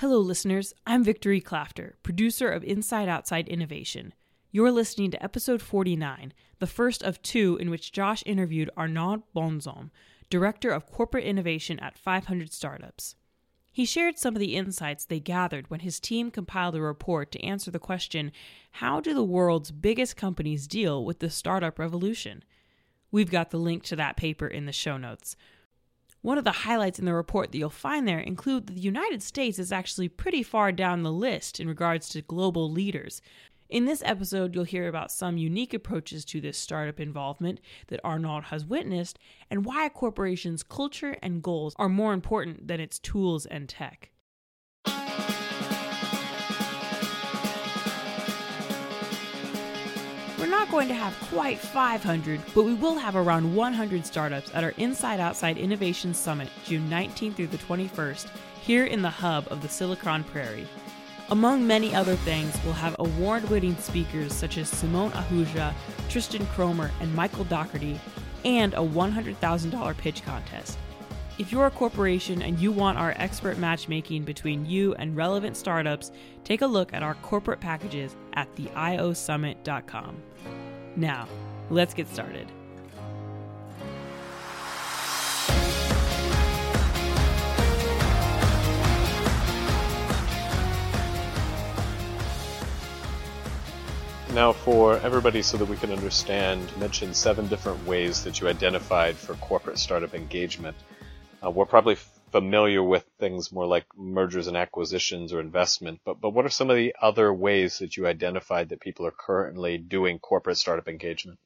Hello, listeners. I'm Victory Clafter, producer of Inside Outside Innovation. You're listening to episode 49, the first of two in which Josh interviewed Arnaud Bonzom, director of corporate innovation at 500 Startups. He shared some of the insights they gathered when his team compiled a report to answer the question How do the world's biggest companies deal with the startup revolution? We've got the link to that paper in the show notes. One of the highlights in the report that you'll find there include that the United States is actually pretty far down the list in regards to global leaders. In this episode, you'll hear about some unique approaches to this startup involvement that Arnaud has witnessed and why a corporation's culture and goals are more important than its tools and tech. Not going to have quite 500, but we will have around 100 startups at our Inside Outside Innovation Summit, June 19th through the 21st, here in the hub of the Silicon Prairie. Among many other things, we'll have award winning speakers such as Simone Ahuja, Tristan Kromer, and Michael Dougherty, and a $100,000 pitch contest. If you're a corporation and you want our expert matchmaking between you and relevant startups, take a look at our corporate packages at theiosummit.com. Now, let's get started. Now, for everybody, so that we can understand, mention seven different ways that you identified for corporate startup engagement. Uh, we're probably familiar with things more like mergers and acquisitions or investment, but, but what are some of the other ways that you identified that people are currently doing corporate startup engagement?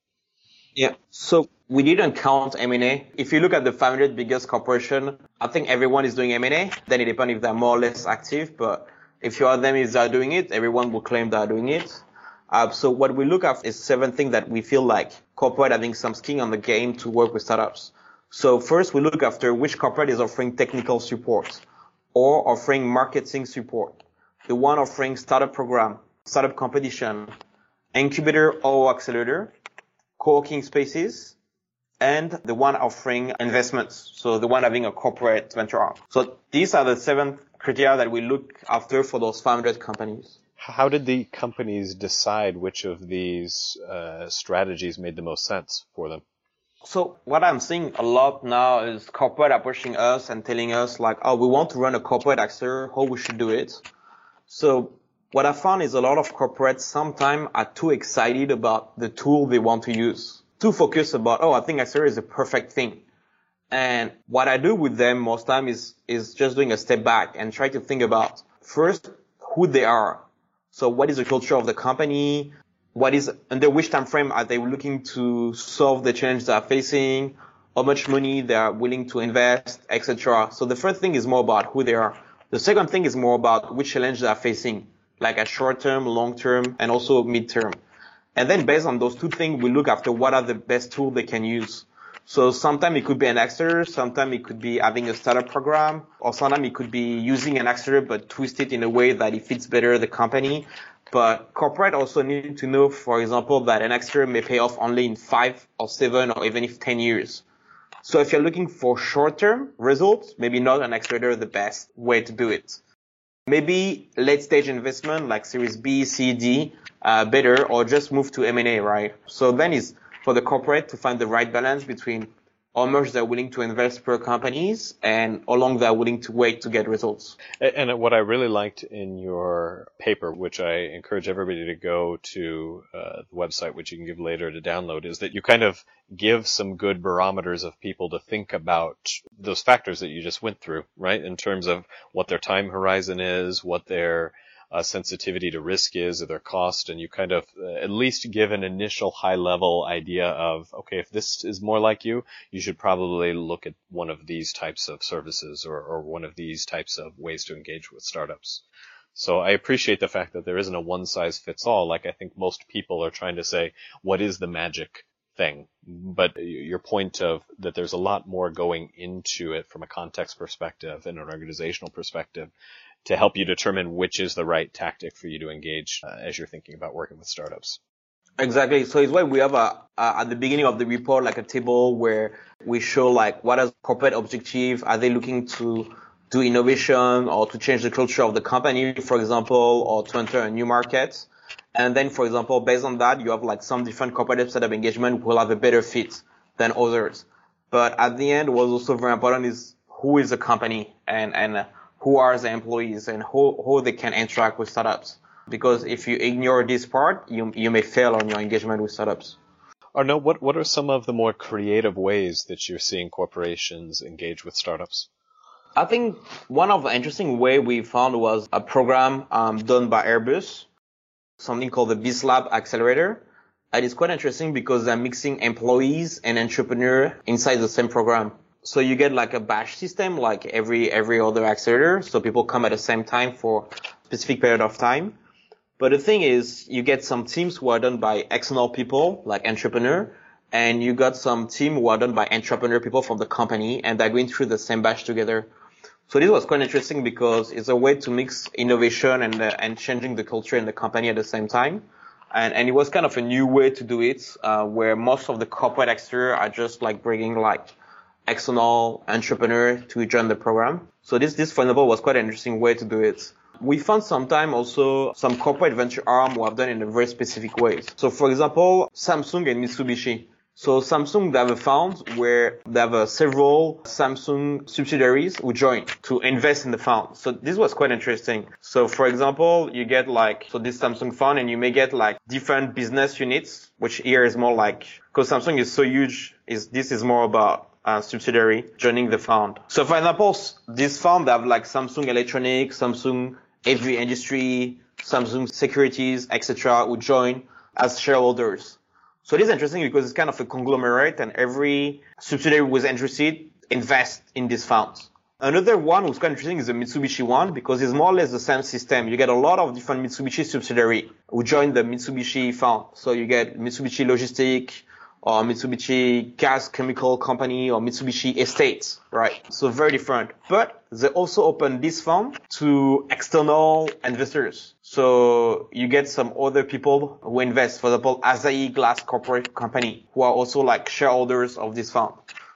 Yeah. So we didn't count M&A. If you look at the 500 biggest corporation, I think everyone is doing M&A. Then it depends if they're more or less active. But if you ask them if they're doing it, everyone will claim they're doing it. Uh, so what we look at is seven things that we feel like corporate having some skin on the game to work with startups. So first, we look after which corporate is offering technical support or offering marketing support. The one offering startup program, startup competition, incubator or accelerator, co-working spaces, and the one offering investments. So the one having a corporate venture arm. So these are the seven criteria that we look after for those 500 companies. How did the companies decide which of these uh, strategies made the most sense for them? So what I'm seeing a lot now is corporate approaching us and telling us like, oh, we want to run a corporate accelerator, how we should do it. So what I found is a lot of corporates sometimes are too excited about the tool they want to use, too focused about, oh, I think accelerator is a perfect thing. And what I do with them most time is, is just doing a step back and try to think about first who they are. So what is the culture of the company? What is under which time frame are they looking to solve the challenge they are facing, how much money they are willing to invest, etc. So the first thing is more about who they are. The second thing is more about which challenge they are facing, like a short term, long term, and also mid term. And then based on those two things, we look after what are the best tools they can use. So sometimes it could be an accelerator, sometimes it could be having a startup program, or sometimes it could be using an accelerator but twist it in a way that it fits better the company. But corporate also need to know, for example, that an accelerator may pay off only in five or seven or even if 10 years. So if you're looking for short-term results, maybe not an accelerator the best way to do it. Maybe late stage investment like series B, C, D, uh, better or just move to M&A, right? So then is for the corporate to find the right balance between how much they're willing to invest per companies and how long they're willing to wait to get results. And what I really liked in your paper, which I encourage everybody to go to uh, the website, which you can give later to download, is that you kind of give some good barometers of people to think about those factors that you just went through, right? In terms of what their time horizon is, what their uh, sensitivity to risk is or their cost, and you kind of uh, at least give an initial high level idea of, okay, if this is more like you, you should probably look at one of these types of services or, or one of these types of ways to engage with startups. So I appreciate the fact that there isn't a one size fits all. Like I think most people are trying to say, what is the magic thing? But your point of that there's a lot more going into it from a context perspective and an organizational perspective to help you determine which is the right tactic for you to engage uh, as you're thinking about working with startups. Exactly. So it's why we have a, uh, at the beginning of the report, like a table where we show like what is corporate objective? Are they looking to, do innovation or to change the culture of the company, for example, or to enter a new market. And then, for example, based on that, you have like some different corporate set of engagement will have a better fit than others. But at the end, what's also very important is who is the company and, and who are the employees and who, who they can interact with startups. Because if you ignore this part, you, you may fail on your engagement with startups. Arnaud, what, what are some of the more creative ways that you're seeing corporations engage with startups? I think one of the interesting way we found was a program um, done by Airbus, something called the BizLab Accelerator. And it's quite interesting because they're mixing employees and entrepreneur inside the same program. So you get like a batch system, like every every other accelerator. So people come at the same time for a specific period of time. But the thing is, you get some teams who are done by external people, like entrepreneur, and you got some team who are done by entrepreneur people from the company, and they're going through the same batch together. So this was quite interesting because it's a way to mix innovation and uh, and changing the culture in the company at the same time. And, and it was kind of a new way to do it, uh, where most of the corporate exterior are just like bringing like external entrepreneur to join the program. So this, this, example, was quite an interesting way to do it. We found sometime also some corporate venture arm who have done in a very specific ways. So for example, Samsung and Mitsubishi. So Samsung, they have a fund where they have uh, several Samsung subsidiaries who join to invest in the fund. So this was quite interesting. So for example, you get like, so this Samsung fund and you may get like different business units, which here is more like, because Samsung is so huge, is this is more about uh, subsidiary joining the fund. So for example, this fund have like Samsung Electronics, Samsung Heavy Industry, Samsung Securities, etc. who join as shareholders. So this is interesting because it's kind of a conglomerate and every subsidiary was interested invest in this fund. Another one who's quite interesting is the Mitsubishi one because it's more or less the same system. You get a lot of different Mitsubishi subsidiary who join the Mitsubishi fund. So you get Mitsubishi Logistic, or Mitsubishi Gas Chemical Company or Mitsubishi Estates, right? So very different. But they also open this fund to external investors. So you get some other people who invest, for example, Asahi Glass Corporate Company, who are also like shareholders of this fund.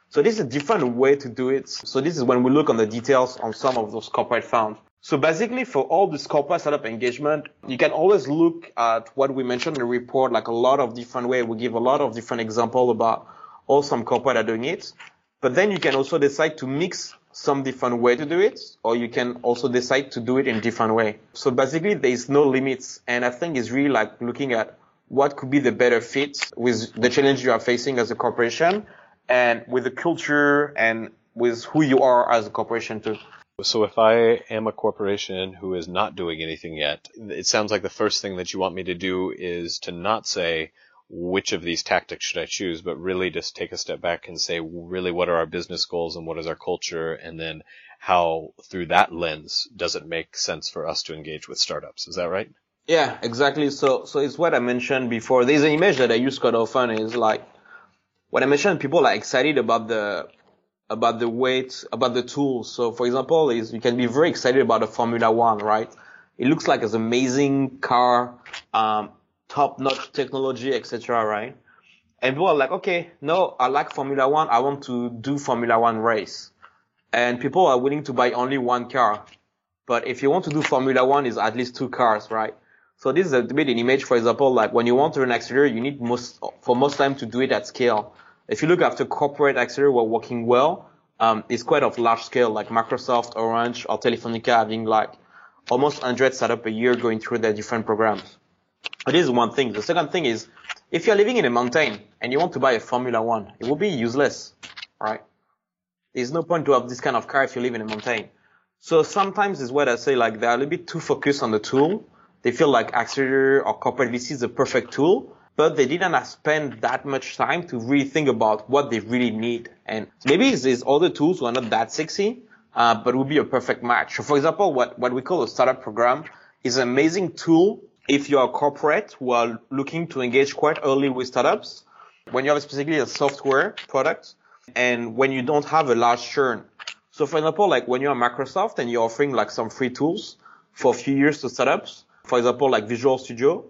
So this is a different way to do it. So this is when we look on the details on some of those corporate funds. So basically for all this corporate startup engagement, you can always look at what we mentioned in the report, like a lot of different way. We give a lot of different examples about how some corporate are doing it. But then you can also decide to mix some different way to do it, or you can also decide to do it in different way. So basically there is no limits. And I think it's really like looking at what could be the better fit with the challenge you are facing as a corporation and with the culture and with who you are as a corporation too. So if I am a corporation who is not doing anything yet, it sounds like the first thing that you want me to do is to not say which of these tactics should I choose, but really just take a step back and say really what are our business goals and what is our culture and then how through that lens does it make sense for us to engage with startups. Is that right? Yeah, exactly. So, so it's what I mentioned before. There's an image that I use quite often is like, when I mentioned people are excited about the about the weight, about the tools. So for example, is you can be very excited about a Formula One, right? It looks like an amazing car, um, top-notch technology, etc., right? And people are like, okay, no, I like Formula One. I want to do Formula One race. And people are willing to buy only one car. But if you want to do Formula One, is at least two cars, right? So this is a bit an image, for example, like when you want to run accelerator, you need most, for most time to do it at scale. If you look after corporate accelerator were working well, um, it's quite of large scale, like Microsoft, Orange, or Telefonica having like almost 100 startup a year going through their different programs. But this one thing. The second thing is, if you're living in a mountain and you want to buy a Formula One, it will be useless, right? There's no point to have this kind of car if you live in a mountain. So sometimes is what I say, like they're a little bit too focused on the tool. They feel like Accelerator or corporate VC is the perfect tool, but they didn't spend that much time to really think about what they really need. And maybe these other tools were not that sexy, uh, but would be a perfect match. So for example, what, what we call a startup program is an amazing tool if you are a corporate who are looking to engage quite early with startups, when you have specifically a software product, and when you don't have a large churn. So for example, like when you're Microsoft and you're offering like some free tools for a few years to startups, for example, like Visual Studio,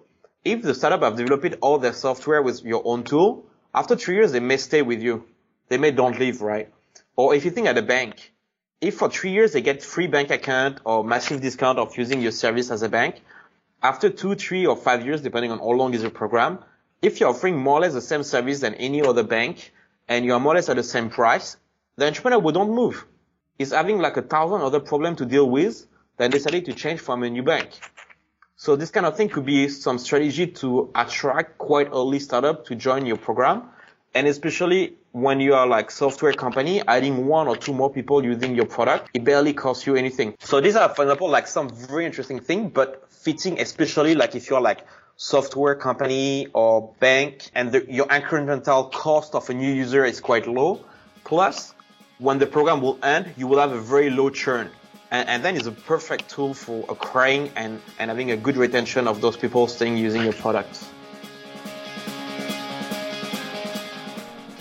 if the startup have developed all their software with your own tool, after three years, they may stay with you. They may don't leave, right? Or if you think at a bank, if for three years they get free bank account or massive discount of using your service as a bank, after two, three, or five years, depending on how long is your program, if you're offering more or less the same service than any other bank and you are more or less at the same price, the entrepreneur would not move. He's having like a thousand other problems to deal with, then decided to change from a new bank. So this kind of thing could be some strategy to attract quite early startup to join your program. And especially when you are like software company, adding one or two more people using your product, it barely costs you anything. So these are, for example, like some very interesting thing, but fitting especially like if you're like software company or bank and the, your incremental cost of a new user is quite low. Plus, when the program will end, you will have a very low churn. And, and then it's a perfect tool for acquiring and, and having a good retention of those people staying using your products.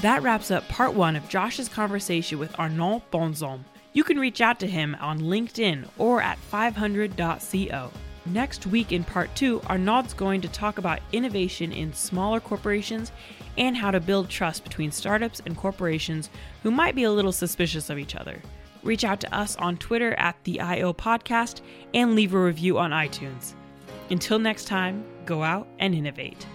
That wraps up part one of Josh's conversation with Arnaud Bonzom. You can reach out to him on LinkedIn or at 500.co. Next week in part two, Arnaud's going to talk about innovation in smaller corporations and how to build trust between startups and corporations who might be a little suspicious of each other. Reach out to us on Twitter at the IO Podcast and leave a review on iTunes. Until next time, go out and innovate.